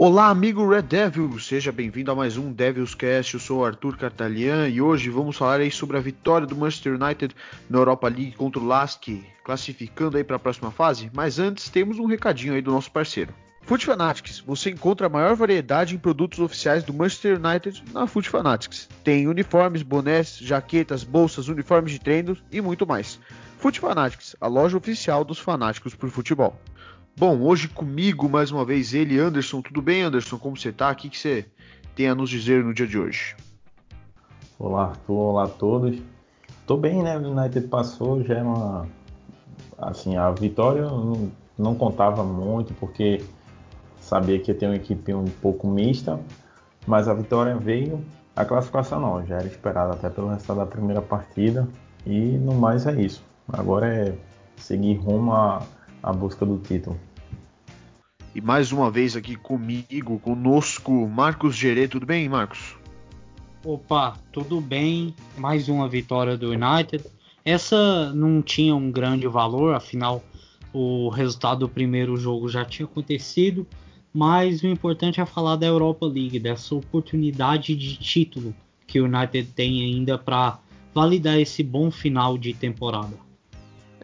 Olá, amigo Red Devil, seja bem-vindo a mais um Devils Cast. Eu sou Arthur Cartalian e hoje vamos falar aí sobre a vitória do Manchester United na Europa League contra o Lask, classificando aí para a próxima fase. Mas antes temos um recadinho aí do nosso parceiro. Foot Fanatics, você encontra a maior variedade em produtos oficiais do Manchester United na Foot Fanatics. Tem uniformes, bonés, jaquetas, bolsas, uniformes de treino e muito mais. Foot Fanatics, a loja oficial dos fanáticos por futebol. Bom, hoje comigo mais uma vez ele, Anderson. Tudo bem, Anderson? Como você está? O que, que você tem a nos dizer no dia de hoje? Olá. Olá a todos. Tô bem, né? O United passou, já é uma. Assim, a vitória não, não contava muito, porque sabia que ia ter uma equipe um pouco mista, mas a vitória veio. A classificação não, já era esperada até pelo resultado da primeira partida. E no mais é isso. Agora é seguir rumo à, à busca do título. E mais uma vez aqui comigo, conosco, Marcos Gerê. Tudo bem, Marcos? Opa, tudo bem. Mais uma vitória do United. Essa não tinha um grande valor, afinal, o resultado do primeiro jogo já tinha acontecido. Mas o importante é falar da Europa League, dessa oportunidade de título que o United tem ainda para validar esse bom final de temporada.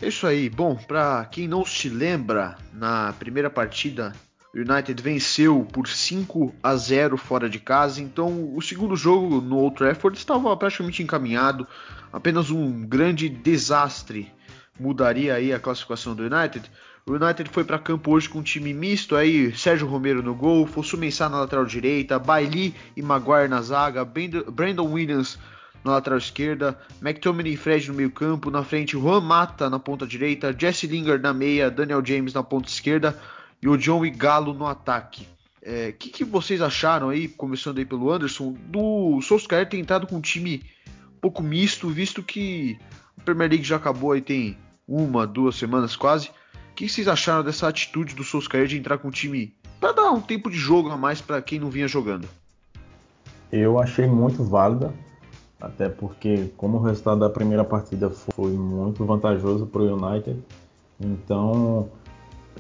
É isso aí. Bom, para quem não se lembra, na primeira partida o United venceu por 5 a 0 fora de casa, então o segundo jogo no Old Trafford estava praticamente encaminhado. Apenas um grande desastre mudaria aí a classificação do United. O United foi para campo hoje com um time misto aí, Sérgio Romero no gol, Fosu Mensah na lateral direita, Bailey e Maguire na zaga, Brandon Williams na lateral esquerda, McTominay e Fred no meio campo, na frente Juan Mata na ponta direita, Jesse Lingard na meia, Daniel James na ponta esquerda e o John e Galo no ataque. O é, que, que, vocês acharam aí, começando aí pelo Anderson, do Solskjaer ter entrado com um time um pouco misto, visto que a Premier League já acabou aí tem uma, duas semanas quase. O que vocês acharam dessa atitude do Solskjaer de entrar com um time para dar um tempo de jogo a mais para quem não vinha jogando? Eu achei muito válida até porque como o resultado da primeira partida foi muito vantajoso para o United, então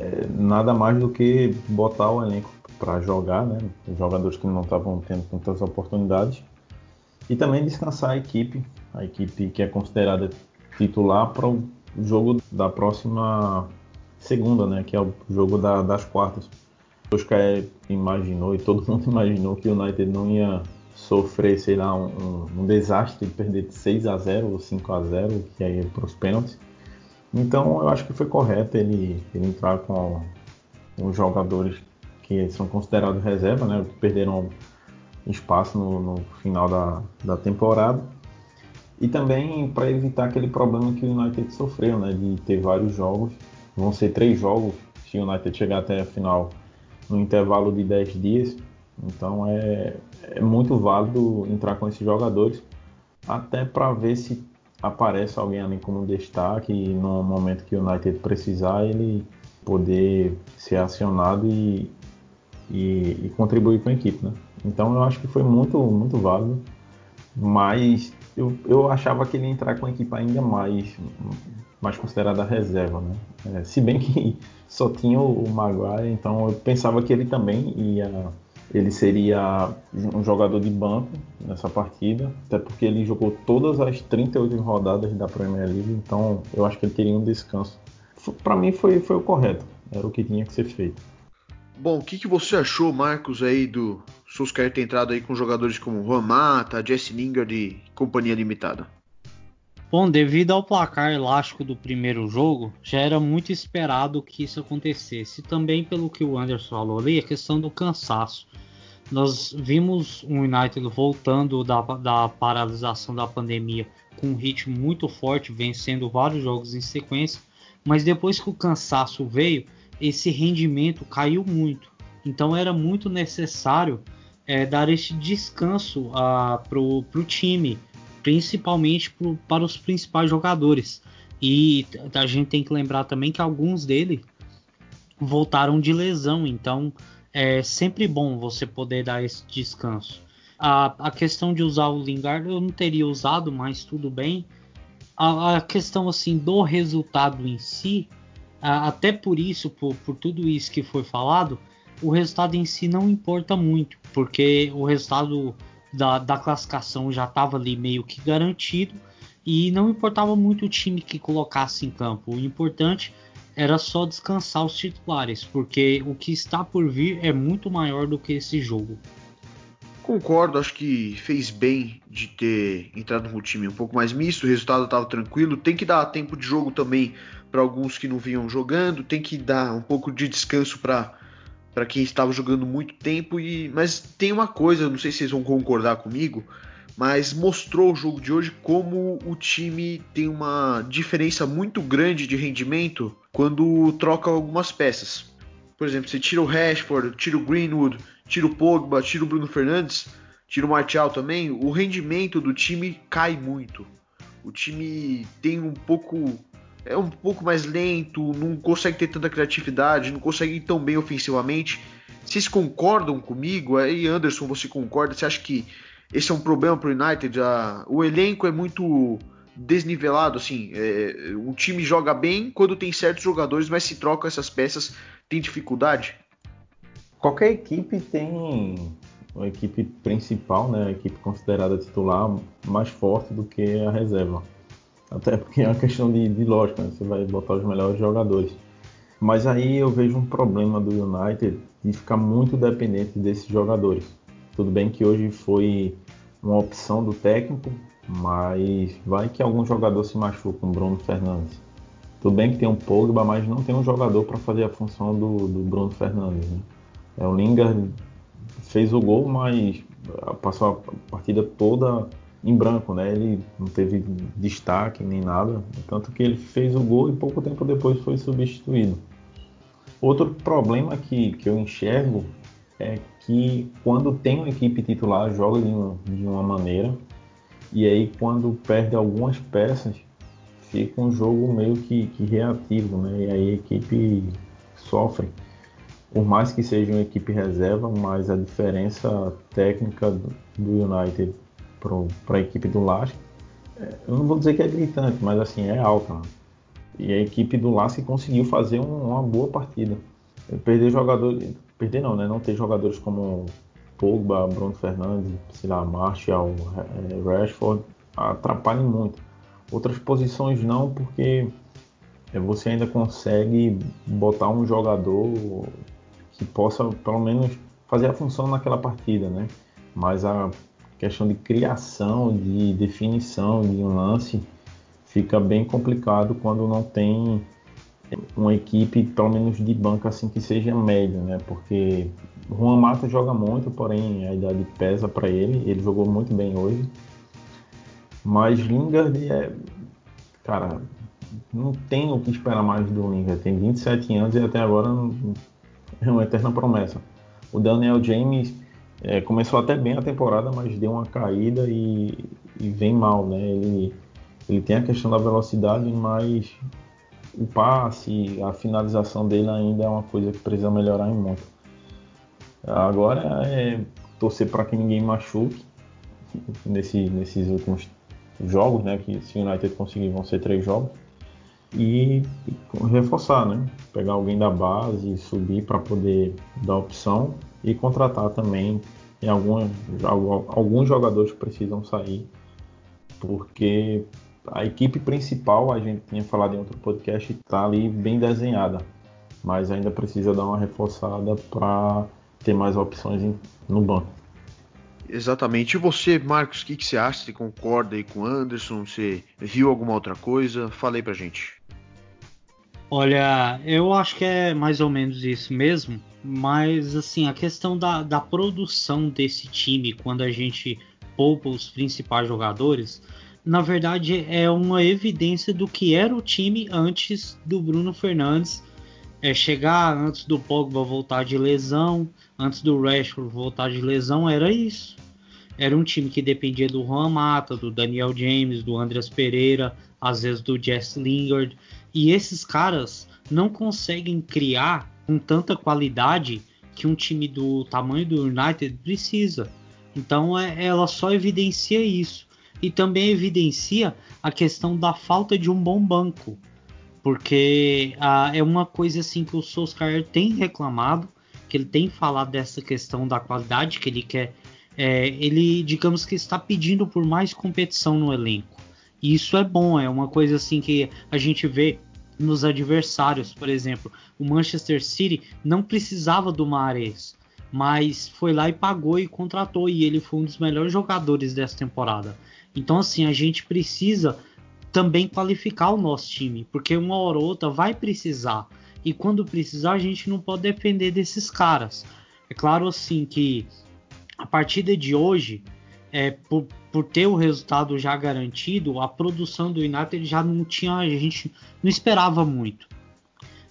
é, nada mais do que botar o elenco para jogar, né? Jogadores que não estavam tendo tantas oportunidades e também descansar a equipe, a equipe que é considerada titular para o jogo da próxima segunda, né? Que é o jogo da, das quartas. O Oscar imaginou e todo mundo imaginou que o United não ia sofrer, sei lá, um, um, um desastre de perder de 6 a 0 ou 5 a 0 que aí é para os pênaltis. Então eu acho que foi correto ele, ele entrar com os jogadores que são considerados reserva, né, que perderam espaço no, no final da, da temporada. E também para evitar aquele problema que o United sofreu, né, de ter vários jogos. Vão ser três jogos se o United chegar até a final no intervalo de 10 dias. Então é, é muito válido entrar com esses jogadores, até para ver se aparece alguém ali como destaque e no momento que o United precisar ele poder ser acionado e, e, e, contribuir com a equipe, né? Então eu acho que foi muito muito válido, mas eu, eu achava que ele ia entrar com a equipe ainda mais mais considerada reserva, né? É, se bem que só tinha o Maguire, então eu pensava que ele também ia ele seria um jogador de banco nessa partida, até porque ele jogou todas as 38 rodadas da Premier League, então eu acho que ele teria um descanso. Para mim foi, foi o correto, era o que tinha que ser feito. Bom, o que, que você achou, Marcos, aí do Solskjaer ter entrado aí com jogadores como Juan Mata, Jesse Lingard e companhia limitada? Bom, devido ao placar elástico do primeiro jogo, já era muito esperado que isso acontecesse. Também pelo que o Anderson falou ali, a questão do cansaço. Nós vimos o United voltando da, da paralisação da pandemia com um ritmo muito forte, vencendo vários jogos em sequência, mas depois que o cansaço veio, esse rendimento caiu muito. Então era muito necessário é, dar esse descanso uh, para o time principalmente pro, para os principais jogadores. E a gente tem que lembrar também que alguns dele voltaram de lesão, então é sempre bom você poder dar esse descanso. A, a questão de usar o Lingard eu não teria usado, mas tudo bem. A, a questão assim do resultado em si, a, até por isso, por, por tudo isso que foi falado, o resultado em si não importa muito, porque o resultado da, da classificação já estava ali meio que garantido e não importava muito o time que colocasse em campo. O importante era só descansar os titulares, porque o que está por vir é muito maior do que esse jogo. Concordo, acho que fez bem de ter entrado no time um pouco mais misto, o resultado estava tranquilo. Tem que dar tempo de jogo também para alguns que não vinham jogando, tem que dar um pouco de descanso para para quem estava jogando muito tempo e mas tem uma coisa, não sei se vocês vão concordar comigo, mas mostrou o jogo de hoje como o time tem uma diferença muito grande de rendimento quando troca algumas peças. Por exemplo, você tira o Rashford, tira o Greenwood, tira o Pogba, tira o Bruno Fernandes, tira o Martial também, o rendimento do time cai muito. O time tem um pouco é um pouco mais lento, não consegue ter tanta criatividade, não consegue ir tão bem ofensivamente. Vocês concordam comigo? Aí, Anderson, você concorda? Você acha que esse é um problema para o United? o elenco é muito desnivelado, assim. É, o time joga bem quando tem certos jogadores, mas se troca essas peças, tem dificuldade? Qualquer equipe tem uma equipe principal, né, a equipe considerada titular, mais forte do que a reserva. Até porque é uma questão de, de lógica, né? você vai botar os melhores jogadores. Mas aí eu vejo um problema do United de ficar muito dependente desses jogadores. Tudo bem que hoje foi uma opção do técnico, mas vai que algum jogador se machuca, um Bruno Fernandes. Tudo bem que tem um Pogba, mas não tem um jogador para fazer a função do, do Bruno Fernandes. Né? É, o Lingard fez o gol, mas passou a partida toda em branco, né? Ele não teve destaque nem nada, tanto que ele fez o gol e pouco tempo depois foi substituído. Outro problema que, que eu enxergo é que quando tem uma equipe titular joga de, um, de uma maneira e aí quando perde algumas peças fica um jogo meio que, que reativo, né? E aí a equipe sofre. Por mais que seja uma equipe reserva, mas a diferença técnica do, do United para a equipe do Lask, é, eu não vou dizer que é gritante, mas assim, é alta. Né? E a equipe do Lask conseguiu fazer um, uma boa partida. Perder jogadores, perder não, né? Não ter jogadores como Pogba, Bruno Fernandes, sei lá, Martial, é, Rashford, atrapalha muito. Outras posições não, porque é, você ainda consegue botar um jogador que possa pelo menos fazer a função naquela partida, né? Mas a questão de criação, de definição de um lance, fica bem complicado quando não tem uma equipe, pelo menos de banca, assim que seja média, né? Porque Juan Mata joga muito, porém a idade pesa para ele. Ele jogou muito bem hoje. Mas Lingard é. Cara, não tem o que esperar mais do Lingard. Tem 27 anos e até agora é uma eterna promessa. O Daniel James é, começou até bem a temporada, mas deu uma caída e, e, vem mal, né? Ele, ele tem a questão da velocidade, mas o passe, a finalização dele ainda é uma coisa que precisa melhorar em muito. Agora é torcer para que ninguém machuque nesse, nesses últimos jogos, né? Que se o United conseguir vão ser três jogos. E, reforçar, né? Pegar alguém da base, subir para poder dar opção e contratar também em alguns, alguns jogadores precisam sair, porque a equipe principal, a gente tinha falado em outro podcast, está ali bem desenhada, mas ainda precisa dar uma reforçada para ter mais opções no banco. Exatamente. E você, Marcos, o que, que, você acha? Você concorda aí com o Anderson? Você viu alguma outra coisa? Fala aí pra gente. Olha, eu acho que é mais ou menos isso mesmo. Mas, assim, a questão da, da produção desse time, quando a gente poupa os principais jogadores, na verdade é uma evidência do que era o time antes do Bruno Fernandes é, chegar, antes do Pogba voltar de lesão, antes do Rashford voltar de lesão, era isso. Era um time que dependia do Juan Mata, do Daniel James, do Andreas Pereira, às vezes do Jess Lingard. E esses caras não conseguem criar com tanta qualidade que um time do tamanho do United precisa. Então é, ela só evidencia isso. E também evidencia a questão da falta de um bom banco. Porque ah, é uma coisa assim que o Solskjaer tem reclamado, porque ele tem falado dessa questão da qualidade que ele quer. É, ele, digamos que está pedindo por mais competição no elenco. E isso é bom, é uma coisa assim que a gente vê nos adversários, por exemplo, o Manchester City não precisava do Mahrez, mas foi lá e pagou e contratou e ele foi um dos melhores jogadores dessa temporada. Então assim, a gente precisa também qualificar o nosso time, porque uma hora ou outra vai precisar. E quando precisar, a gente não pode depender desses caras. É claro assim que a partida de hoje, é, por, por ter o resultado já garantido, a produção do United já não tinha, a gente não esperava muito.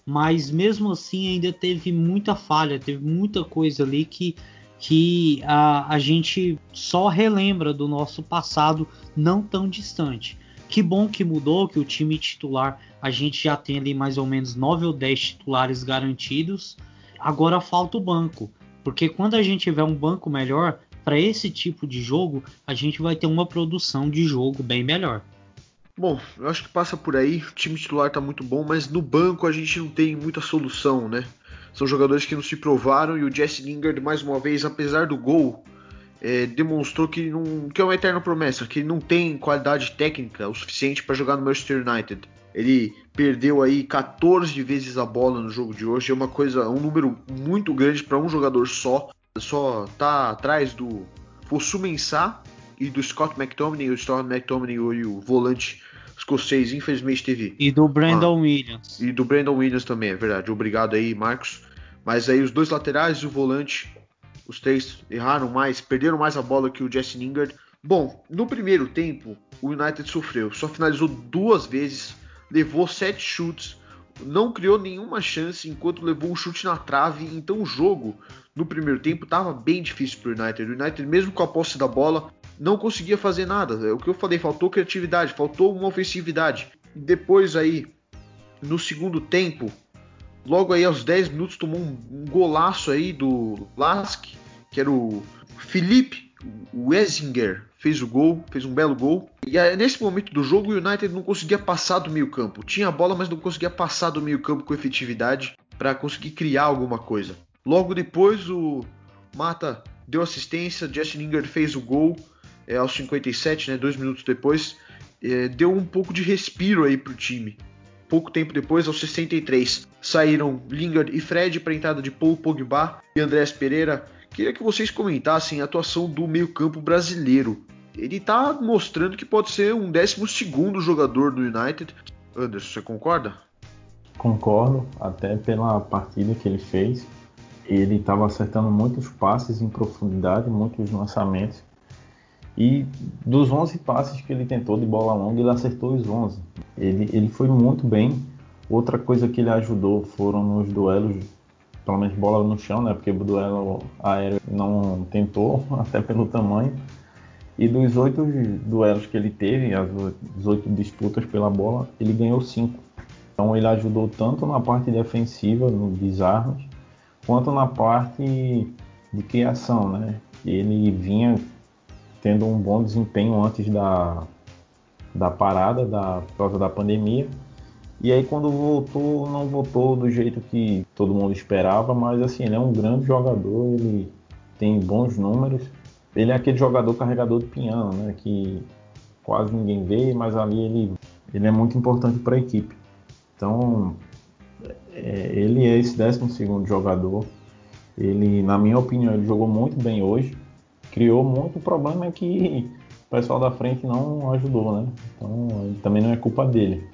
Mas mesmo assim ainda teve muita falha, teve muita coisa ali que, que a, a gente só relembra do nosso passado não tão distante. Que bom que mudou, que o time titular a gente já tem ali mais ou menos 9 ou 10 titulares garantidos. Agora falta o banco, porque quando a gente tiver um banco melhor, para esse tipo de jogo, a gente vai ter uma produção de jogo bem melhor. Bom, eu acho que passa por aí. O time titular está muito bom, mas no banco a gente não tem muita solução, né? São jogadores que não se provaram e o Jesse Lingard, mais uma vez, apesar do gol, é, demonstrou que, não, que é uma eterna promessa, que não tem qualidade técnica o suficiente para jogar no Manchester United. Ele perdeu aí 14 vezes a bola no jogo de hoje, é uma coisa, um número muito grande para um jogador só só tá atrás do Fosu Mensah e do Scott McTominay. O Scott McTominay e o volante escocês, infelizmente teve. E do Brandon ah, Williams. E do Brandon Williams também, é verdade. Obrigado aí, Marcos. Mas aí os dois laterais e o volante, os três erraram mais, perderam mais a bola que o Jesse Lingard. Bom, no primeiro tempo, o United sofreu, só finalizou duas vezes, levou sete chutes, não criou nenhuma chance enquanto levou um chute na trave. Então o jogo no primeiro tempo estava bem difícil para o United. O United, mesmo com a posse da bola, não conseguia fazer nada. É o que eu falei, faltou criatividade, faltou uma ofensividade. Depois aí, no segundo tempo, logo aí aos 10 minutos, tomou um, golaço aí do Lask, que era o Felipe Wesinger, fez o gol, fez um belo gol. E nesse momento do jogo, o United não conseguia passar do meio campo. Tinha a bola, mas não conseguia passar do meio campo com efetividade para conseguir criar alguma coisa. Logo depois, o Mata deu assistência, Justin Lingard fez o gol é, aos 57, né, dois minutos depois. É, deu um pouco de respiro aí para o time. Pouco tempo depois, aos 63, saíram Lingard e Fred para a entrada de Paul Pogba e Andrés Pereira. Queria que vocês comentassem a atuação do meio-campo brasileiro. Ele está mostrando que pode ser um 12 jogador do United. Anderson, você concorda? Concordo, até pela partida que ele fez ele estava acertando muitos passes em profundidade, muitos lançamentos. E dos 11 passes que ele tentou de bola longa, ele acertou os 11. Ele, ele foi muito bem. Outra coisa que ele ajudou foram nos duelos, pelo menos bola no chão, né? Porque o duelo aéreo não tentou, até pelo tamanho. E dos oito duelos que ele teve, as oito disputas pela bola, ele ganhou cinco. Então ele ajudou tanto na parte defensiva, no desarmes, quanto na parte de criação, né? Ele vinha tendo um bom desempenho antes da, da parada, da, por causa da pandemia. E aí quando voltou, não voltou do jeito que todo mundo esperava, mas assim, ele é um grande jogador, ele tem bons números. Ele é aquele jogador carregador de piano, né? Que quase ninguém vê, mas ali ele, ele é muito importante para a equipe. Então, é, ele é esse 12 jogador. Ele, na minha opinião, ele jogou muito bem hoje. Criou muito. O problema é que o pessoal da frente não ajudou, né? Então, também não é culpa dele.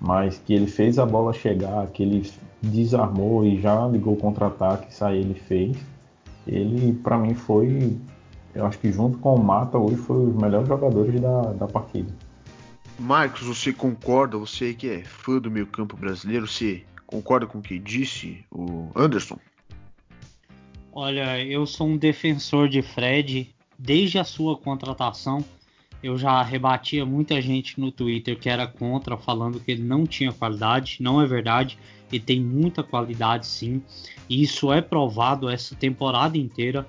Mas que ele fez a bola chegar, que ele desarmou e já ligou o contra-ataque, isso aí ele fez. Ele, para mim, foi. Eu acho que junto com o Mata, hoje foi os melhores jogadores da, da partida. Marcos, você concorda? Você que é fã do meio campo brasileiro, você Concorda com o que disse o Anderson? Olha, eu sou um defensor de Fred desde a sua contratação. Eu já rebatia muita gente no Twitter que era contra, falando que ele não tinha qualidade. Não é verdade, ele tem muita qualidade sim. E isso é provado essa temporada inteira.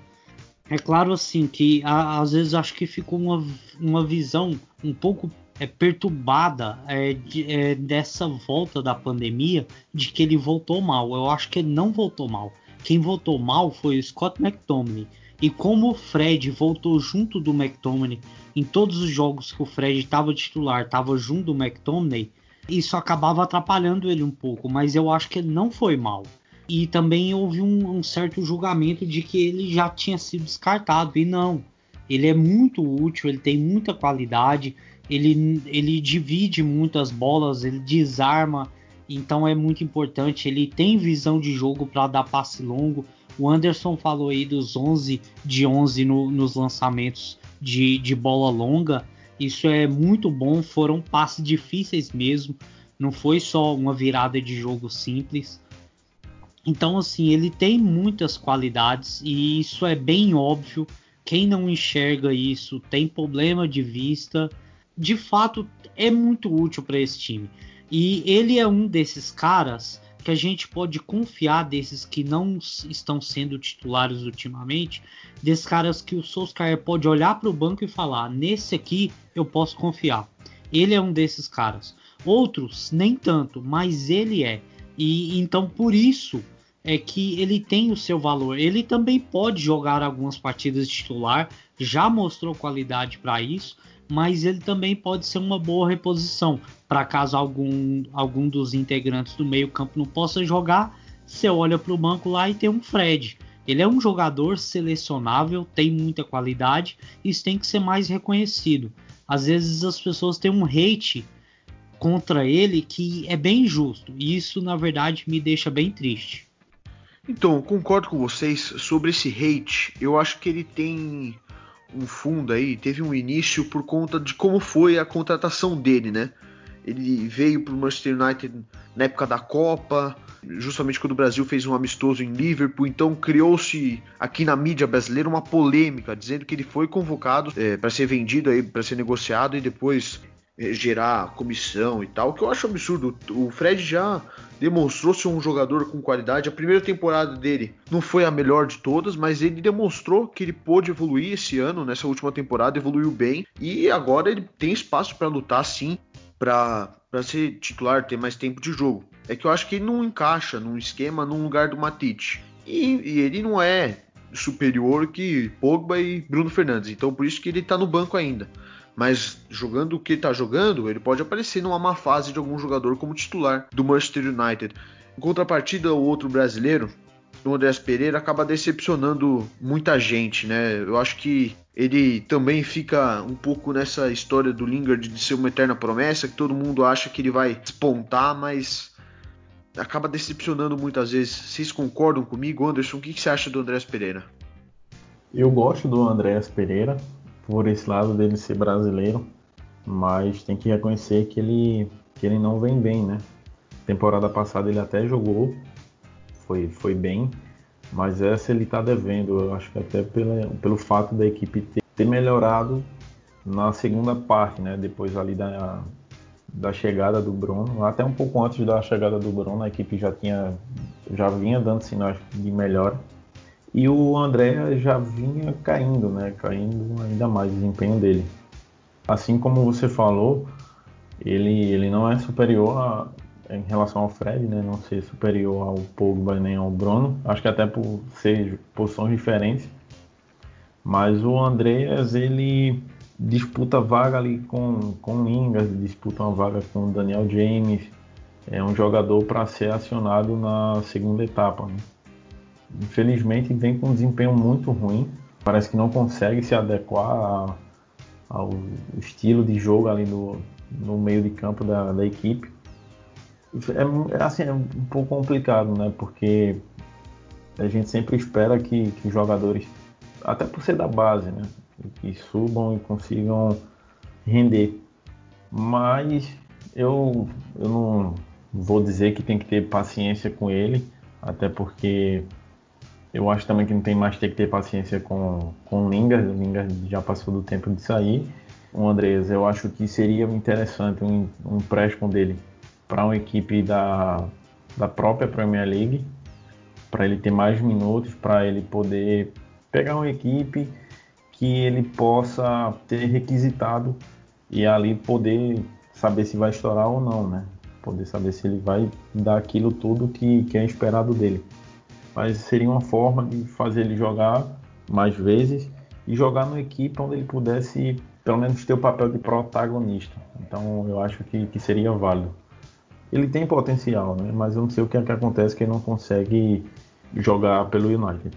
É claro assim que às vezes acho que ficou uma, uma visão um pouco é, perturbada é, de, é, dessa volta da pandemia de que ele voltou mal. Eu acho que ele não voltou mal. quem votou mal foi o Scott McTominay. E como o Fred voltou junto do McTominay em todos os jogos que o Fred estava titular, estava junto do McTominay, isso acabava atrapalhando ele um pouco, mas eu acho que ele não foi mal. E também houve um, um certo julgamento de que ele já tinha sido descartado, e não. Ele é muito útil, ele tem muita qualidade, ele, ele divide muitas bolas, ele desarma, então é muito importante. Ele tem visão de jogo para dar passe longo. O Anderson falou aí dos 11 de 11 no, nos lançamentos de, de bola longa. Isso é muito bom. Foram passes difíceis mesmo. Não foi só uma virada de jogo simples. Então, assim, ele tem muitas qualidades e isso é bem óbvio. Quem não enxerga isso tem problema de vista. De fato, é muito útil para esse time. E ele é um desses caras que a gente pode confiar desses que não estão sendo titulares ultimamente, desses caras que o Solskjaer pode olhar para o banco e falar: nesse aqui eu posso confiar. Ele é um desses caras. Outros nem tanto, mas ele é. E então por isso é que ele tem o seu valor. Ele também pode jogar algumas partidas de titular, já mostrou qualidade para isso, mas ele também pode ser uma boa reposição para caso algum, algum dos integrantes do meio-campo não possa jogar. Você olha para o banco lá e tem um Fred. Ele é um jogador selecionável, tem muita qualidade, isso tem que ser mais reconhecido. Às vezes as pessoas têm um hate contra ele que é bem justo, e isso na verdade me deixa bem triste. Então, concordo com vocês sobre esse hate. Eu acho que ele tem um fundo aí, teve um início por conta de como foi a contratação dele, né? Ele veio para o Manchester United na época da Copa, justamente quando o Brasil fez um amistoso em Liverpool. Então criou-se aqui na mídia brasileira uma polêmica, dizendo que ele foi convocado é, para ser vendido aí, para ser negociado e depois gerar comissão e tal. Que eu acho absurdo. O Fred já demonstrou ser um jogador com qualidade. A primeira temporada dele não foi a melhor de todas, mas ele demonstrou que ele pôde evoluir esse ano, nessa última temporada, evoluiu bem e agora ele tem espaço para lutar sim, para ser titular, ter mais tempo de jogo. É que eu acho que ele não encaixa num esquema num lugar do Matite. E, e ele não é superior que Pogba e Bruno Fernandes, então por isso que ele está no banco ainda mas jogando o que ele está jogando, ele pode aparecer numa má fase de algum jogador como titular do Manchester United. Em contrapartida, o outro brasileiro, o Andrés Pereira, acaba decepcionando muita gente, né? Eu acho que ele também fica um pouco nessa história do Lingard de ser uma eterna promessa, que todo mundo acha que ele vai despontar, mas acaba decepcionando muitas vezes. Vocês concordam comigo, Anderson? O que, você acha do Andrés Pereira? Eu gosto do Andrés Pereira, por esse lado dele ser brasileiro, mas tem que reconhecer que ele, que ele não vem bem, né? Temporada passada ele até jogou, foi, foi bem, mas essa ele está devendo. Eu acho que até pela, pelo fato da equipe ter, ter, melhorado na segunda parte, né? Depois ali da, da chegada do Bruno, até um pouco antes da chegada do Bruno, a equipe já tinha já vinha dando sinais de melhora. E o André já vinha caindo, né? Caindo ainda mais o desempenho dele. Assim como você falou, ele, ele não é superior a, em relação ao Fred, né? Não ser superior ao Pogba nem ao Bruno. Acho que até por ser posições diferentes. Mas o Andreas, ele disputa vaga ali com, com o Ingas, disputa uma vaga com o Daniel James. É um jogador para ser acionado na segunda etapa, né? Infelizmente vem com um desempenho muito ruim. Parece que não consegue se adequar ao estilo de jogo ali no, no meio de campo da, da equipe. É, é, assim, é um pouco complicado, né? Porque a gente sempre espera que, que jogadores, até por ser da base, né? Que subam e consigam render. Mas eu, eu não vou dizer que tem que ter paciência com ele, até porque eu acho também que não tem mais ter que ter paciência com, com o Lingard. O Lingard já passou do tempo de sair. O Andreas, eu acho que seria interessante um, um empréstimo dele para uma equipe da, da própria Premier League, para ele ter mais minutos, para ele poder pegar uma equipe que ele possa ter requisitado e ali poder saber se vai estourar ou não, né? Poder saber se ele vai dar aquilo tudo que, que é esperado dele. Mas seria uma forma de fazer ele jogar mais vezes e jogar numa equipe onde ele pudesse pelo menos ter o papel de protagonista. Então eu acho que, que seria válido. Ele tem potencial, né? mas eu não sei o que, é que acontece que ele não consegue jogar pelo United.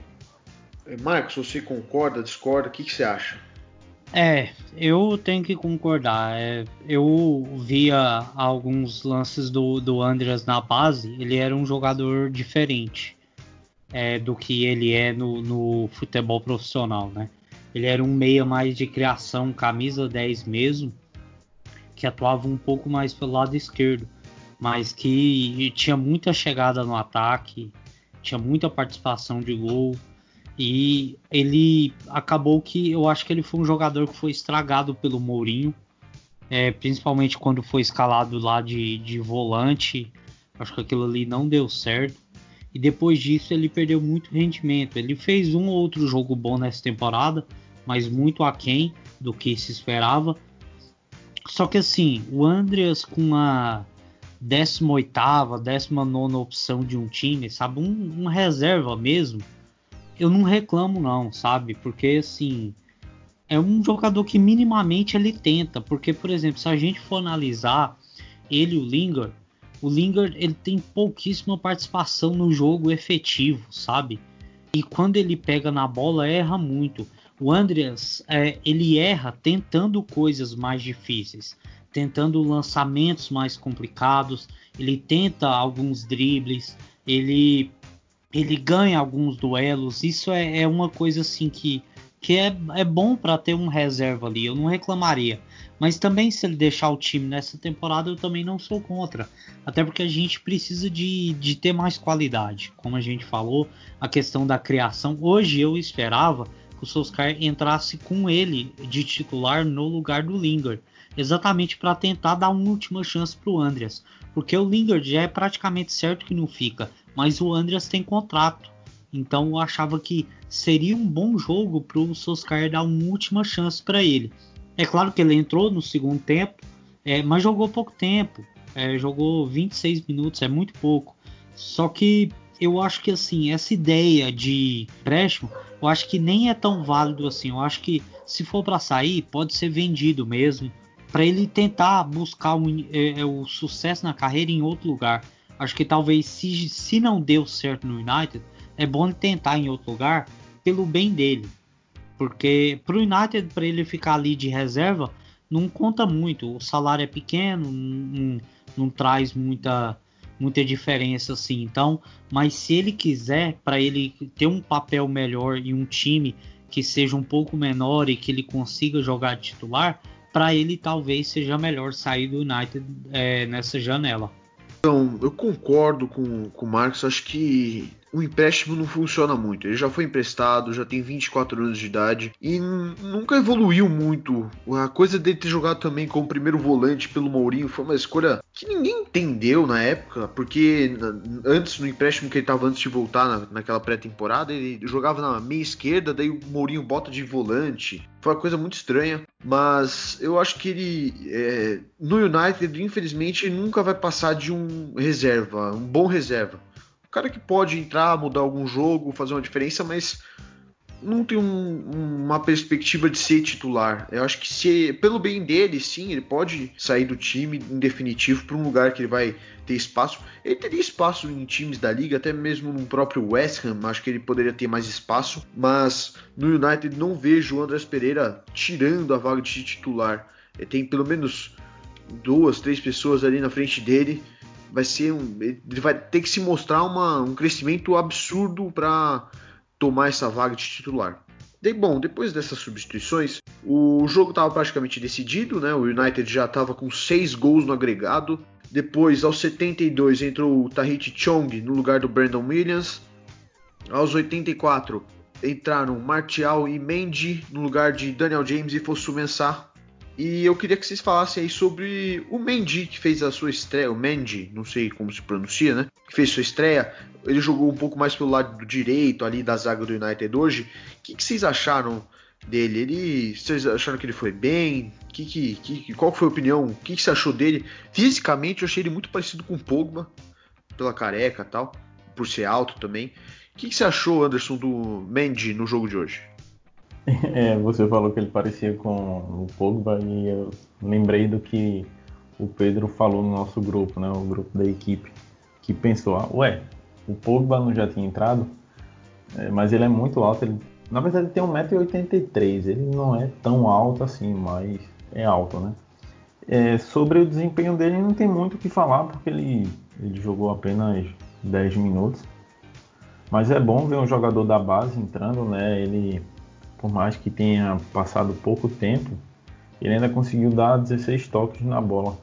Marcos, você concorda, discorda? O que, que você acha? É, eu tenho que concordar. É, eu via alguns lances do, do Andreas na base, ele era um jogador diferente é, do que ele é no, no, futebol profissional, né? Ele era um meia mais de criação, camisa 10 mesmo, que atuava um pouco mais pelo lado esquerdo, mas que tinha muita chegada no ataque, tinha muita participação de gol. E ele acabou que eu acho que ele foi um jogador que foi estragado pelo Mourinho, é, principalmente quando foi escalado lá de, de volante. Acho que aquilo ali não deu certo. E depois disso ele perdeu muito rendimento. Ele fez um ou outro jogo bom nessa temporada, mas muito aquém do que se esperava. Só que assim, o Andreas com a 18 19 opção de um time, sabe? Um, reserva mesmo eu não reclamo não, sabe? Porque assim, é um jogador que minimamente ele tenta, porque por exemplo, se a gente for analisar ele o Lingard, o Lingard ele tem pouquíssima participação no jogo efetivo, sabe? E quando ele pega na bola erra muito. O Andreas é, ele erra tentando coisas mais difíceis, tentando lançamentos mais complicados. Ele tenta alguns dribles, ele ele ganha alguns duelos. Isso é, é uma coisa assim que, que é, é bom para ter um reserva ali. Eu não reclamaria. Mas também se ele deixar o time nessa temporada, eu também não sou contra. Até porque a gente precisa de, de ter mais qualidade. Como a gente falou, a questão da criação. Hoje eu esperava que o Solskjaer entrasse com ele de titular no lugar do Lingard. Exatamente para tentar dar uma última chance para o Andreas. Porque o Lingard já é praticamente certo que não fica mas o Andreas tem contrato. Então eu achava que seria um bom jogo para o Solskjaer dar uma última chance para ele. É claro que ele entrou no segundo tempo, é, mas jogou pouco tempo. É, jogou 26 minutos, é muito pouco. Só que eu acho que assim, essa ideia de empréstimo, eu acho que nem é tão válido assim. Eu acho que se for para sair, pode ser vendido mesmo, para ele tentar buscar um, é, é, o sucesso na carreira em outro lugar. Acho que talvez se, se não deu certo no United, é bom tentar em outro lugar pelo bem dele. Porque pro United, para ele ficar ali de reserva, não conta muito. O salário é pequeno, não, não traz muita, muita diferença assim. Então, mas se ele quiser, para ele ter um papel melhor em um time que seja um pouco menor e que ele consiga jogar titular, para ele talvez seja melhor sair do United é, nessa janela. Então, eu concordo com, com o Marcos, acho que o empréstimo não funciona muito. Ele já foi emprestado, já tem 24 anos de idade e nunca evoluiu muito. A coisa dele ter jogado também como primeiro volante pelo Mourinho foi uma escolha que ninguém entendeu na época, porque antes no empréstimo que ele estava antes de voltar na, naquela pré-temporada, ele jogava na meia esquerda, daí o Mourinho bota de volante. Foi uma coisa muito estranha, mas eu acho que ele é, no United, infelizmente, nunca vai passar de um reserva, um bom reserva. Cara que pode entrar, mudar algum jogo, fazer uma diferença, mas não tem um, uma perspectiva de ser titular. Eu acho que se pelo bem dele, sim, ele pode sair do time em definitivo para um lugar que ele vai ter espaço. Ele teria espaço em times da liga, até mesmo no próprio West Ham, acho que ele poderia ter mais espaço, mas no United não vejo o Andrés Pereira tirando a vaga de titular. Ele tem pelo menos duas, três pessoas ali na frente dele. Vai ser um, ele vai ter que se mostrar uma, um crescimento absurdo para tomar essa vaga de titular. Daí, bom, depois dessas substituições, o jogo estava praticamente decidido, né? O United já estava com seis gols no agregado. Depois, aos 72, entrou o Chong no lugar do Brandon Williams. Aos 84, entraram Martial e Mendy no lugar de Daniel James e Fosu Mensah. E eu queria que vocês falassem aí sobre o Mendy, que fez a sua estreia, o Mendy, não sei como se pronuncia, né? Que fez sua estreia. Ele jogou um pouco mais pelo lado do direito ali da zaga do United hoje. O que, que vocês acharam dele? Ele, vocês acharam que ele foi bem? Que, que, que, qual foi a opinião? O que, que você achou dele? Fisicamente, eu achei ele muito parecido com o Pogba, pela careca tal, por ser alto também. O que, que, você achou, Anderson, do Mendy no jogo de hoje? É, você falou que ele parecia com o Pogba e eu lembrei do que o Pedro falou no nosso grupo, né, o grupo da equipe, que pensou, ah, ué, o Pogba não já tinha entrado, é, mas ele é muito alto, ele, na verdade ele tem 1,83m, ele não é tão alto assim, mas é alto, né? É, sobre o desempenho dele não tem muito o que falar, porque ele, ele jogou apenas 10 minutos, mas é bom ver um jogador da base entrando, né? Ele, por mais que tenha passado pouco tempo, ele ainda conseguiu dar 16 toques na bola.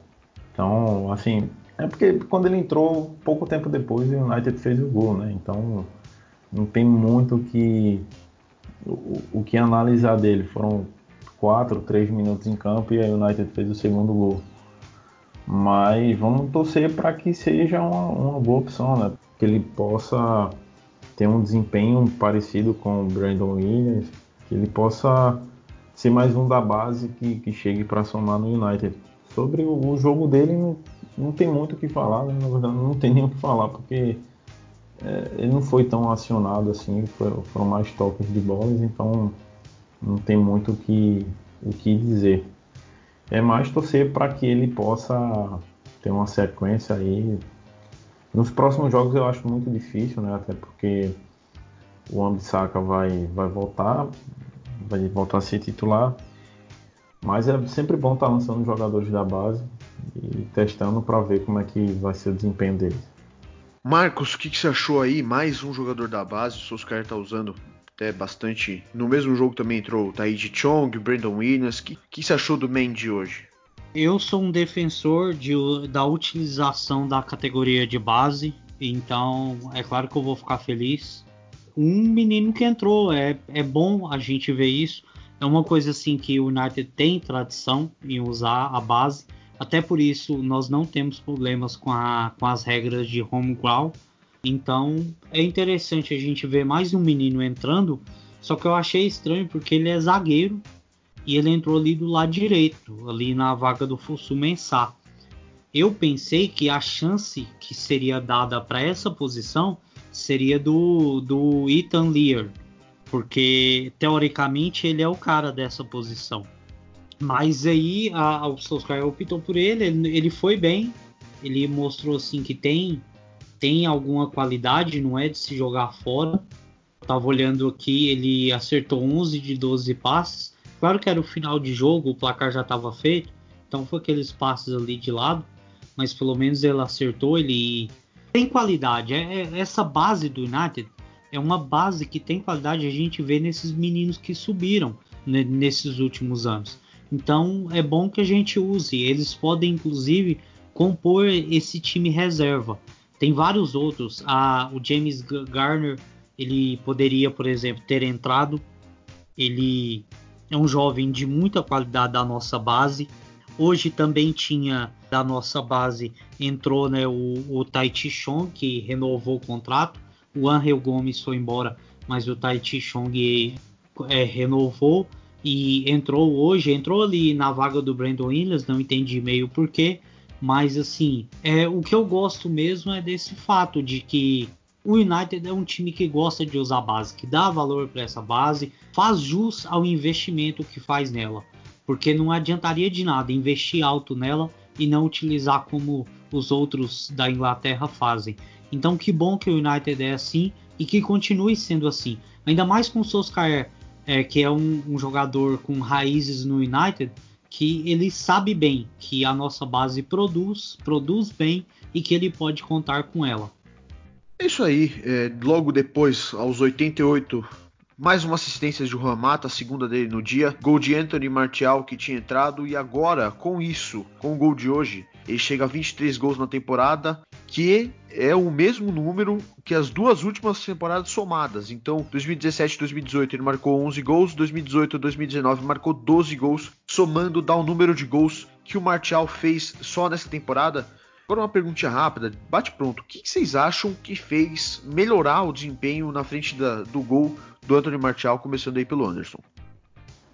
Então, assim, é porque quando ele entrou, pouco tempo depois, o United fez o gol, né? Então, não tem muito que, o, o que analisar dele. Foram 4, 3 minutos em campo e a United fez o segundo gol. Mas vamos torcer para que seja uma, uma boa opção, né? Que ele possa ter um desempenho parecido com o Brandon Williams, que ele possa ser mais um da base que, que chegue para somar no United. Sobre o, o jogo dele, não, não, tem muito o que falar, né? na verdade não tem nem o que falar, porque é, ele não foi tão acionado assim, foram, foram mais toques de bolas, então não tem muito o que, o que dizer. É mais torcer para que ele possa ter uma sequência aí nos próximos jogos eu acho muito difícil, né? Até porque o Ambisaka vai, vai voltar, vai voltar a ser titular. Mas é sempre bom estar lançando jogadores da base e testando para ver como é que vai ser o desempenho deles. Marcos, o que, que, você achou aí? Mais um jogador da base, o Solskjaer está usando até bastante. No mesmo jogo também entrou o Taiji Chong, Brandon Williams. O que, que você achou do Mendy hoje? Eu sou um defensor de, da utilização da categoria de base, então é claro que eu vou ficar feliz. Um menino que entrou, é, é bom a gente ver isso. É uma coisa assim que o United tem tradição em usar a base. Até por isso nós não temos problemas com, a, com as regras de home ground. Então é interessante a gente ver mais um menino entrando. Só que eu achei estranho porque ele é zagueiro e ele entrou ali do lado direito, ali na vaga do Fusu Mensah. Eu pensei que a chance que seria dada para essa posição seria do, do Ethan Lear, porque teoricamente ele é o cara dessa posição. Mas aí a, o Solskjaer optou por ele, ele, ele foi bem, ele mostrou assim que tem tem alguma qualidade, não é de se jogar fora. Tava olhando aqui, ele acertou 11 de 12 passes, Claro que era o final de jogo, o placar já estava feito, então foi aqueles passes ali de lado, mas pelo menos ele acertou, ele tem qualidade. É, é, essa base do United é uma base que tem qualidade, a gente vê nesses meninos que subiram né, nesses últimos anos. Então é bom que a gente use. Eles podem inclusive compor esse time reserva. Tem vários outros. Ah, o James Garner ele poderia, por exemplo, ter entrado. Ele é um jovem de muita qualidade da nossa base. Hoje também tinha da nossa base, entrou né, o, o Taichi Chong, que renovou o contrato. O Angel Gomes foi embora, mas o Taichi Chong é, renovou e entrou hoje, entrou ali na vaga do Brandon Williams, não entendi meio porquê, mas assim, é, o que eu gosto mesmo é desse fato de que o United é um time que gosta de usar base, que dá valor para essa base, faz jus ao investimento que faz nela. Porque não adiantaria de nada investir alto nela e não utilizar como os outros da Inglaterra fazem. Então que bom que o United é assim e que continue sendo assim. Ainda mais com o Solskjaer, é, que é um, um jogador com raízes no United, que ele sabe bem que a nossa base produz, produz bem e que ele pode contar com ela. É isso aí. É, logo depois, aos 88, mais uma assistência de Juan Mata, a segunda dele no dia. Gol de Anthony Martial que tinha entrado. E agora, com isso, com o gol de hoje, ele chega a 23 gols na temporada, que é o mesmo número que as duas últimas temporadas somadas. Então, 2017 e 2018 ele marcou 11 gols, 2018 e 2019 marcou 12 gols, somando dá o número de gols que o Martial fez só nessa temporada. Agora uma perguntinha rápida, bate pronto. O que, vocês acham que fez melhorar o desempenho na frente da, do gol do Anthony Martial, começando aí pelo Anderson?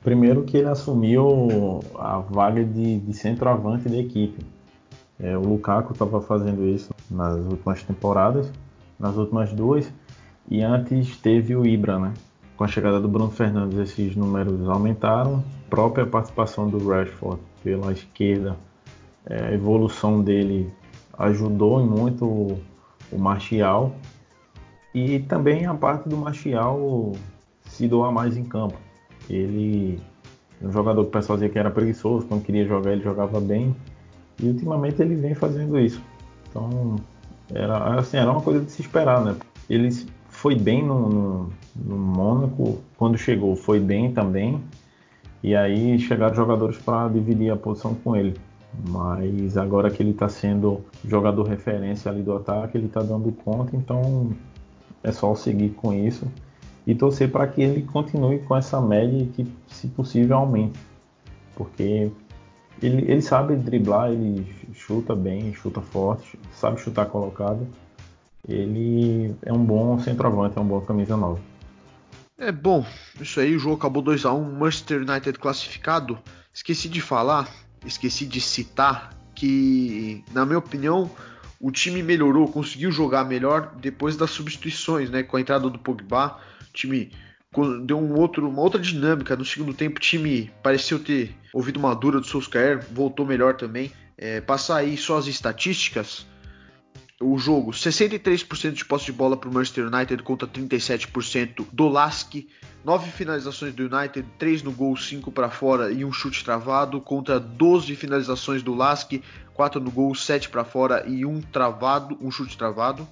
Primeiro que ele assumiu a vaga de, de centroavante da equipe. É, o Lukaku estava fazendo isso nas últimas temporadas, nas últimas duas, E antes teve o Ibra, né? Com a chegada do Bruno Fernandes, esses números aumentaram. Própria participação do Rashford pela esquerda, é, a evolução dele ajudou muito o, o Martial. E também a parte do Martial se doar mais em campo. Ele um jogador que o pessoal dizia que era preguiçoso, quando queria jogar ele jogava bem. E ultimamente ele vem fazendo isso. Então era, assim, era uma coisa de se esperar, né? Ele foi bem no, no, no Mônaco, quando chegou foi bem também. E aí chegaram jogadores para dividir a posição com ele. Mas agora que ele está sendo jogador referência ali do ataque, ele está dando conta, então é só seguir com isso e torcer para que ele continue com essa média e que, se possível, aumente. Porque ele, ele sabe driblar, ele chuta bem, chuta forte, sabe chutar colocado. Ele é um bom centroavante, é um bom camisa nova. É bom, isso aí, o jogo acabou 2 a 1 Manchester United classificado. Esqueci de falar, esqueci de citar que, na minha opinião, o time melhorou, conseguiu jogar melhor depois das substituições, né? Com a entrada do Pogba, o time deu um outro, uma outra dinâmica. No segundo tempo, o time pareceu ter ouvido uma dura do Solskjaer, voltou melhor também. É, passar aí só as estatísticas. O jogo, 63% de posse de bola para o Manchester United contra 37% do Lask. 9 finalizações do United, 3 no gol, 5 para fora e um chute travado, contra 12 finalizações do Lask, 4 no gol, 7 para fora e um travado, um chute travado.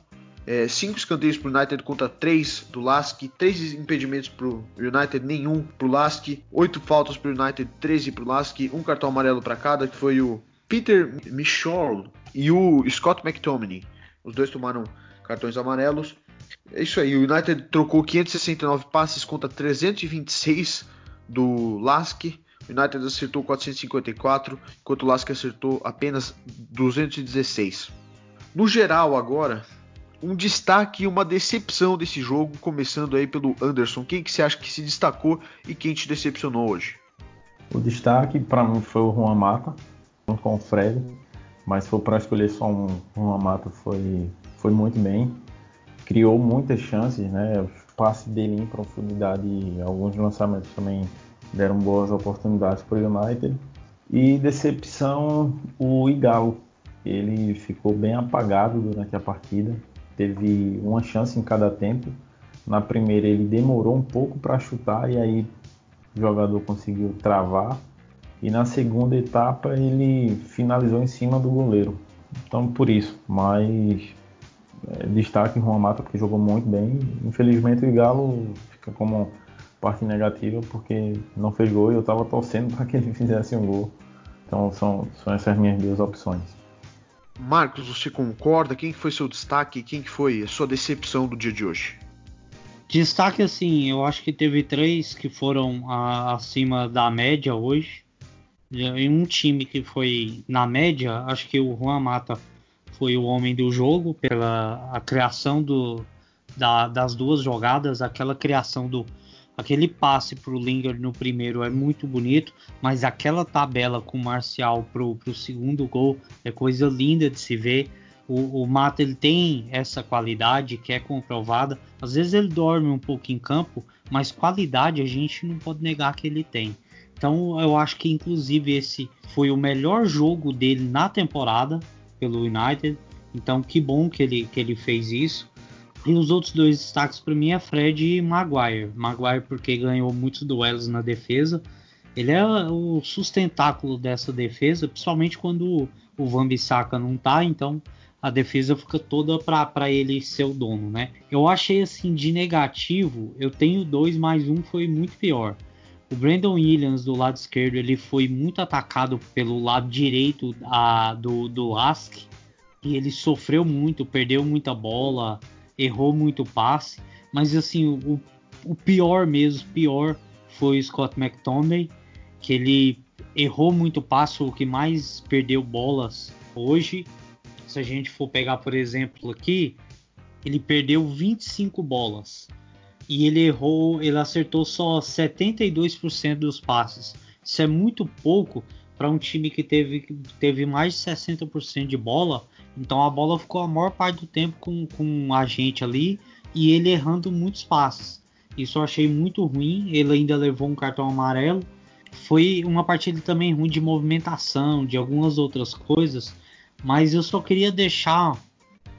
5 é, escanteios para o United contra 3 do Lask, 3 impedimentos para o United, nenhum para o Lask, 8 faltas para o United, 13 para o Lask, um cartão amarelo para cada, que foi o Peter Michol e o Scott McTominay. Os dois tomaram cartões amarelos. É isso aí, o United trocou 569 passes contra 326 do Lask. O United acertou 454, enquanto o Lask acertou apenas 216. No geral, agora, um destaque e uma decepção desse jogo, começando aí pelo Anderson. Quem que você acha que se destacou e quem te decepcionou hoje? O destaque para mim foi o Juan Mata, com o Fred, mas se for para escolher só um, Juan Mata foi, foi muito bem. Criou muitas chances, né? O passe dele em profundidade e alguns lançamentos também deram boas oportunidades para o United. E decepção o Igalo. Ele ficou bem apagado durante a partida teve uma chance em cada tempo. Na primeira ele demorou um pouco para chutar e aí o jogador conseguiu travar. E na segunda etapa ele finalizou em cima do goleiro. Então por isso, mas é, destaque em Juan Mata porque jogou muito bem. Infelizmente o Galo fica como parte negativa porque não fez gol e eu estava torcendo para que ele fizesse um gol. Então são, são essas minhas duas opções. Marcos, você concorda? Quem foi seu destaque? Quem foi a sua decepção do dia de hoje? Destaque assim, eu acho que teve três que foram a, acima da média hoje. Em um time que foi na média, acho que o Juan Mata foi o homem do jogo pela a criação do, da, das duas jogadas, aquela criação do, Aquele passe para o Lingard no primeiro é muito bonito, mas aquela tabela com o Marcial pro, pro segundo gol é coisa linda de se ver. O, o Mata ele tem essa qualidade que é comprovada. Às vezes ele dorme um pouco em campo, mas qualidade a gente não pode negar que ele tem. Então eu acho que inclusive esse foi o melhor jogo dele na temporada pelo United. Então que bom que ele, que ele fez isso. E os outros dois destaques para mim é Fred e Maguire. Maguire porque ganhou muitos duelos na defesa. Ele é o sustentáculo dessa defesa, principalmente quando o Van Bissaka não tá, então a defesa fica toda para ele ser o dono, né? Eu achei assim de negativo, eu tenho dois mais um foi muito pior. O Brandon Williams do lado esquerdo ele foi muito atacado pelo lado direito a, do, do Ask e ele sofreu muito, perdeu muita bola, errou muito passe, mas assim, o, o pior mesmo, pior foi o Scott McTominay, que ele errou muito passe, o que mais perdeu bolas hoje. Se a gente for pegar, por exemplo, aqui, ele perdeu 25 bolas e ele errou, ele acertou só 72% dos passes. Isso é muito pouco para um time que teve, teve mais de 60% de bola então a bola ficou a maior parte do tempo com, com a gente ali e ele errando muitos passes. Isso eu achei muito ruim. Ele ainda levou um cartão amarelo. Foi uma partida também ruim de movimentação, de algumas outras coisas. Mas eu só queria deixar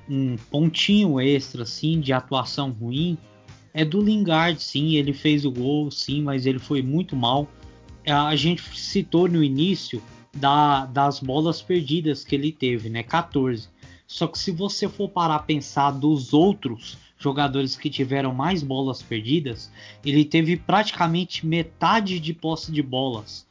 um pontinho extra assim de atuação ruim. É do Lingard, sim, ele fez o gol, sim, mas ele foi muito mal. A gente citou no início da, das bolas perdidas que ele teve, né? 14. Só que se você for parar a pensar dos outros jogadores que tiveram mais bolas perdidas, ele teve praticamente metade de posse de bolas.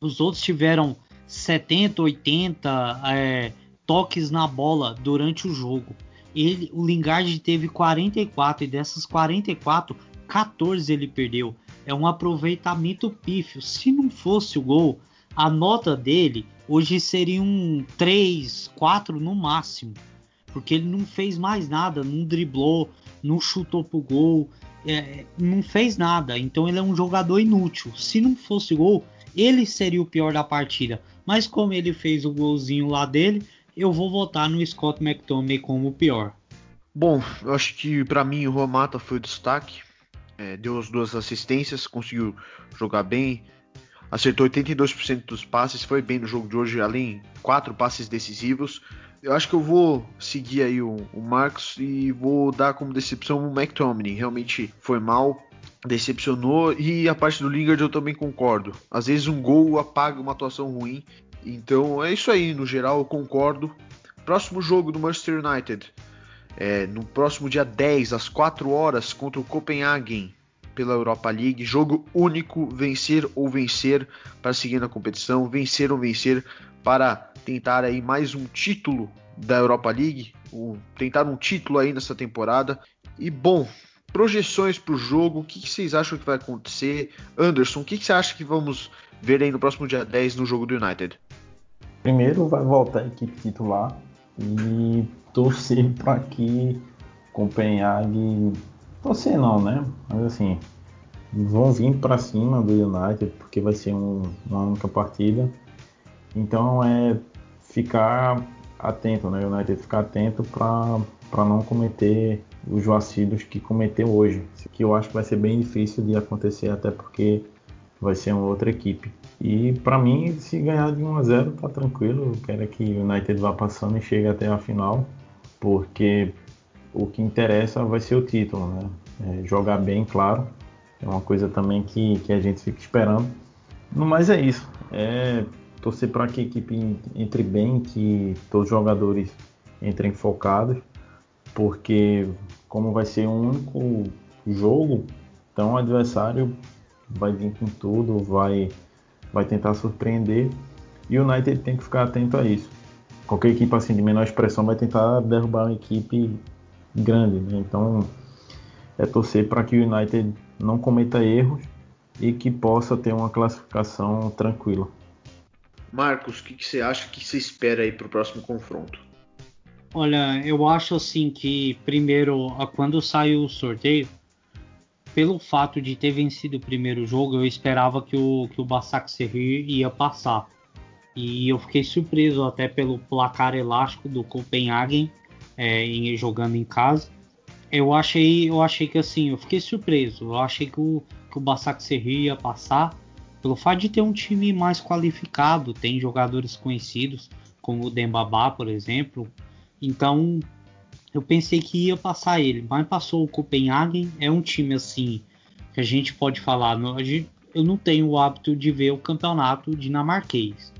Os outros tiveram 70, 80 é, toques na bola durante o jogo. Ele, o Lingard teve 44 e dessas 44, 14 ele perdeu. É um aproveitamento pífio. Se não fosse o gol, a nota dele hoje seria um 3, 4 no máximo. Porque ele não fez mais nada, não driblou, não chutou pro gol, é, não fez nada. Então ele é um jogador inútil. Se não fosse gol, ele seria o pior da partida. Mas como ele fez o golzinho lá dele, eu vou votar no Scott McTominay como o pior. Bom, eu acho que para mim o Romata foi o destaque. É, deu as duas assistências, conseguiu jogar bem, acertou 82% dos passes, foi bem no jogo de hoje, além quatro passes decisivos. Eu acho que eu vou seguir aí o, o Marcos e vou dar como decepção o McTominay. Realmente foi mal, decepcionou e a parte do Lingard eu também concordo. Às vezes um gol apaga uma atuação ruim. Então é isso aí, no geral eu concordo. Próximo jogo do Manchester United. É, no próximo dia 10, às 4 horas, contra o Copenhagen pela Europa League. Jogo único, vencer ou vencer para seguir na competição, vencer ou vencer para tentar aí mais um título da Europa League, tentar um título aí nessa temporada. E bom, projeções para o jogo, o que, que, vocês acham que vai acontecer? Anderson, o que, que você acha que vamos ver aí no próximo dia 10 no jogo do United? Primeiro vai voltar a equipe titular e torcer para que Copenhague Torcer não, né? Mas assim, vão vir para cima do United porque vai ser um, uma única partida. Então é ficar atento, né? O United ficar atento para não cometer os vacilos que cometeu hoje. Que eu acho que vai ser bem difícil de acontecer, até porque vai ser uma outra equipe. E para mim, se ganhar de 1 a 0 tá tranquilo. Eu quero que o United vá passando e chegue até a final, porque o que interessa vai ser o título, né? É, jogar bem, claro, é uma coisa também que, que a gente fica esperando. No mais é isso, é torcer para que a equipe entre bem, que todos os jogadores entrem focados, porque como vai ser um único jogo, então o adversário vai vir com tudo, vai, vai tentar surpreender e o United tem que ficar atento a isso. Qualquer equipe assim de menor expressão vai tentar derrubar uma equipe grande. Né? Então é torcer para que o United não cometa erros e que possa ter uma classificação tranquila. Marcos, o que, que, você acha que você espera aí para o próximo confronto? Olha, eu acho assim que primeiro, quando saiu o sorteio, pelo fato de ter vencido o primeiro jogo, eu esperava que o, que o Basak Serri ia passar. E eu fiquei surpreso até pelo placar elástico do Copenhagen é, em, jogando em casa. Eu achei, eu achei que assim, eu fiquei surpreso. Eu achei que o, que o Basak Serri ia passar pelo fato de ter um time mais qualificado, tem jogadores conhecidos, como o Dembabá, por exemplo. Então, eu pensei que ia passar ele, mas passou o Copenhagen. É um time assim que a gente pode falar. Eu não tenho o hábito de ver o campeonato dinamarquês,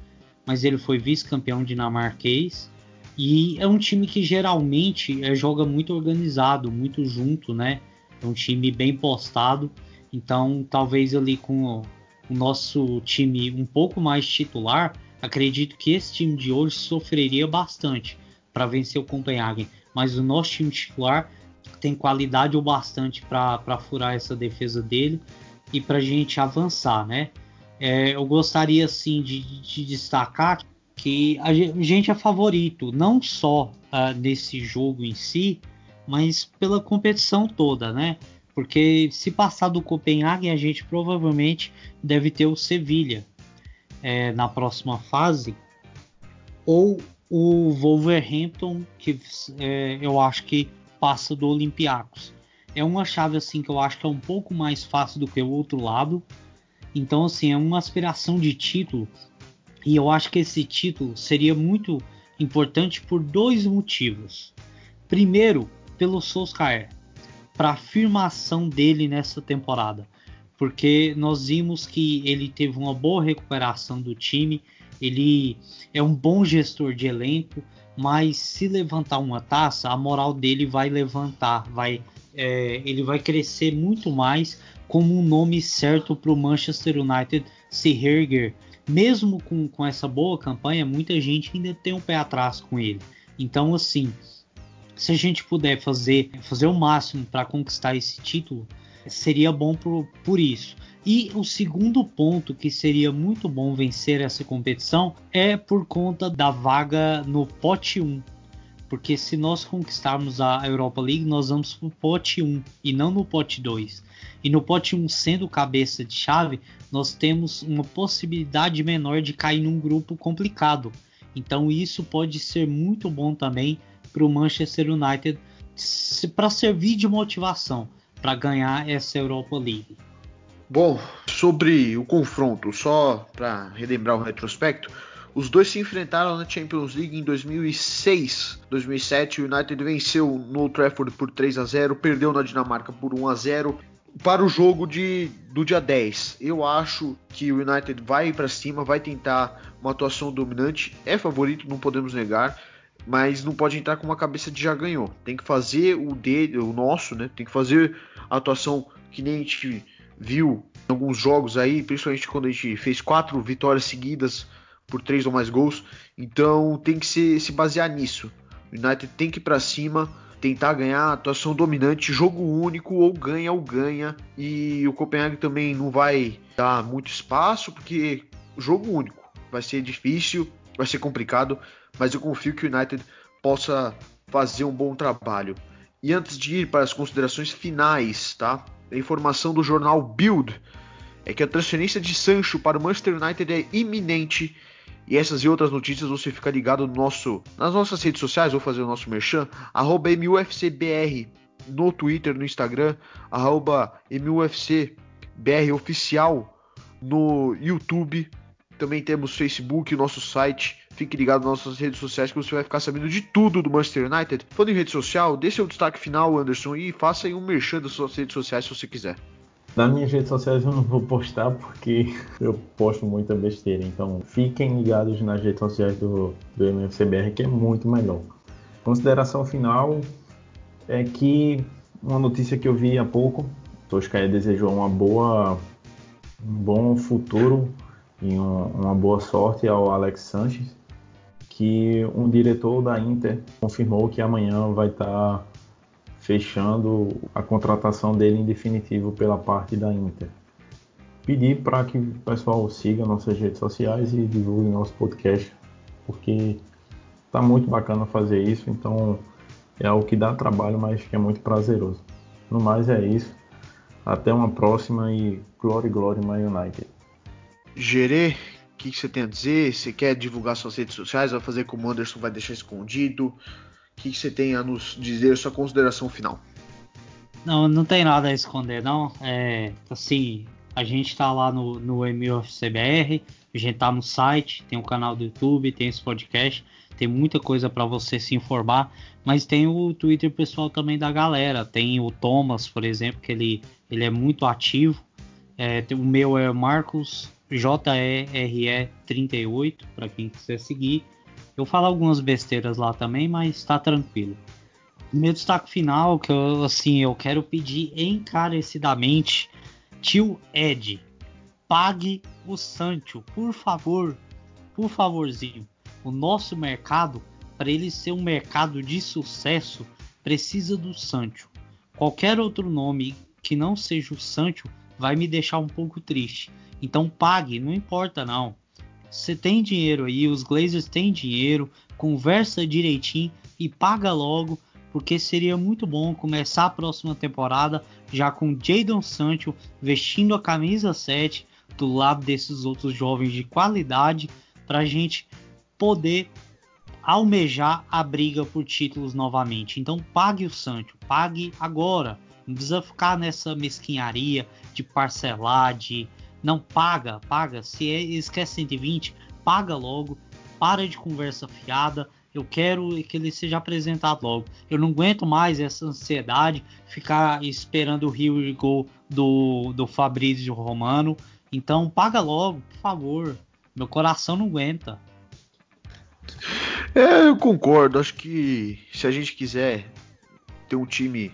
mas ele foi vice-campeão dinamarquês e é um time que geralmente é, joga muito organizado, muito junto, né? É um time bem postado. Então, talvez ali com o nosso time um pouco mais titular, acredito que esse time de hoje sofreria bastante para vencer o Copenhagen. Mas o nosso time titular tem qualidade o bastante para furar essa defesa dele e para a gente avançar, né? É, eu gostaria sim de, de destacar que a gente é favorito, não só uh, nesse jogo em si, mas pela competição toda, né? Porque se passar do Copenhague, a gente provavelmente deve ter o Sevilha é, na próxima fase, ou o Wolverhampton, que é, eu acho que passa do Olympiacos. É uma chave assim que eu acho que é um pouco mais fácil do que o outro lado. Então assim, é uma aspiração de título e eu acho que esse título seria muito importante por dois motivos. Primeiro, pelo Solskjaer, para afirmação dele nessa temporada, porque nós vimos que ele teve uma boa recuperação do time, ele é um bom gestor de elenco, mas se levantar uma taça, a moral dele vai levantar, vai, é, ele vai crescer muito mais como um nome certo para o Manchester United se erguer. Mesmo com, com essa boa campanha, muita gente ainda tem um pé atrás com ele. Então, assim, se a gente puder fazer, fazer o máximo para conquistar esse título, seria bom por, por isso. E o segundo ponto que seria muito bom vencer essa competição é por conta da vaga no pote 1. Porque se nós conquistarmos a Europa League, nós vamos para o pote 1 e não no pote 2. E no pote 1, sendo cabeça de chave, nós temos uma possibilidade menor de cair num grupo complicado. Então isso pode ser muito bom também para o Manchester United para servir de motivação para ganhar essa Europa League. Bom, sobre o confronto, só para relembrar o retrospecto, os dois se enfrentaram na Champions League em 2006. 2007, o United venceu no Old Trafford por 3 a 0, perdeu na Dinamarca por 1 a 0. Para o jogo de, do dia 10, eu acho que o United vai para cima, vai tentar uma atuação dominante. É favorito, não podemos negar, mas não pode entrar com uma cabeça de já ganhou. Tem que fazer o dele, o nosso, né? Tem que fazer a atuação que nem a gente viu em alguns jogos aí, principalmente quando a gente fez quatro vitórias seguidas por três ou mais gols. Então tem que se, se basear nisso. O United tem que ir para cima, tentar ganhar, atuação dominante, jogo único, ou ganha ou ganha. E o Copenhague também não vai dar muito espaço, porque jogo único vai ser difícil, vai ser complicado, mas eu confio que o United possa fazer um bom trabalho. E antes de ir para as considerações finais, tá? A informação do jornal Build é que a transferência de Sancho para o Manchester United é iminente. E essas e outras notícias você fica ligado no nosso, nas nossas redes sociais, vou fazer o nosso merchan, arroba MUFCBR no Twitter, no Instagram, arroba MUFCBR oficial no YouTube. Também temos Facebook, nosso site. Fique ligado nas nossas redes sociais que você vai ficar sabendo de tudo do Manchester United. Falando em rede social, dê seu destaque final, Anderson, e faça aí um merchan das suas redes sociais se você quiser. Nas minhas redes sociais eu não vou postar porque eu posto muita besteira. Então fiquem ligados nas redes sociais do, do MFCBR que é muito melhor. Consideração final é que uma notícia que eu vi há pouco, Toscaia desejou uma boa, um bom futuro e um, uma boa sorte ao Alex Sanches que um diretor da Inter confirmou que amanhã vai estar tá fechando a contratação dele em definitivo pela parte da Inter. Pedir para que o pessoal siga nossas redes sociais e divulgue nosso podcast, porque tá muito bacana fazer isso, então é algo que dá trabalho, mas que é muito prazeroso. No mais é isso. Até uma próxima e Glory Glory My United. Gerê, que, que você tem a dizer? Você quer divulgar suas redes sociais? Vai fazer como o Anderson vai deixar escondido? O que, que você tem a nos dizer, sua consideração final? Não, não tem nada a esconder, não. É, assim, a gente tá lá no, no MUFCBR, a gente tá no site, tem o um canal do YouTube, tem esse podcast, tem muita coisa para você se informar, mas tem o Twitter pessoal também da galera, tem o Thomas, por exemplo, que ele, ele é muito ativo, é, o meu é Marcos JERE38 para quem quiser seguir. Eu falo algumas besteiras lá também, mas está tranquilo. Meu destaque final que eu assim eu quero pedir encarecidamente, tio Ed, pague o Sancho, por favor, por favorzinho. O nosso mercado, para ele ser um mercado de sucesso, precisa do Sancho. Qualquer outro nome que não seja o Sancho vai me deixar um pouco triste. Então pague, não importa não. Você tem dinheiro aí, os Glazers têm dinheiro, conversa direitinho e paga logo, porque seria muito bom começar a próxima temporada já com Jadon Sancho vestindo a camisa 7 do lado desses outros jovens de qualidade para a gente poder almejar a briga por títulos novamente. Então pague o Sancho, pague agora. Não precisa ficar nessa mesquinharia de parcelar, de não paga, paga. Se eles querem 120, paga logo. Para de conversa fiada. Eu quero que ele seja apresentado logo. Eu não aguento mais essa ansiedade, ficar esperando o Rio e Gol do, do Fabrício Romano. Então paga logo, por favor. Meu coração não aguenta. É, eu concordo. Acho que se a gente quiser ter um time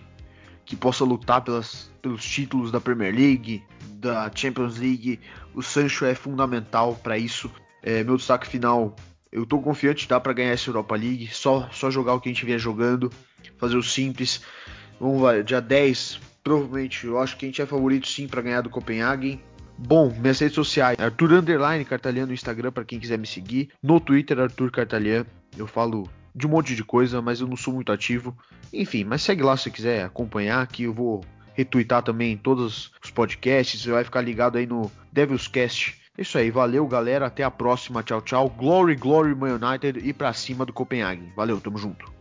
que possa lutar pelas, pelos títulos da Premier League, da Champions League, o Sancho é fundamental para isso. É, meu destaque final, eu tô confiante, dá para ganhar essa Europa League, só, só jogar o que a gente vinha jogando, fazer o simples. Vamos lá, dia 10, provavelmente, eu acho que a gente é favorito sim para ganhar do Copenhagen. Bom, minhas redes sociais, Arthur Underline Cartalian no Instagram para quem quiser me seguir. No Twitter, Arthur Cartalian. Eu falo de um monte de coisa, mas eu não sou muito ativo. Enfim, mas segue lá se quiser acompanhar, que eu vou retweetar também todos os podcasts. Você vai ficar ligado aí no Devil's Cast. É isso aí, valeu galera, até a próxima, tchau, tchau. Glory, glory, Man United e pra cima do Copenhagen. Valeu, tamo junto.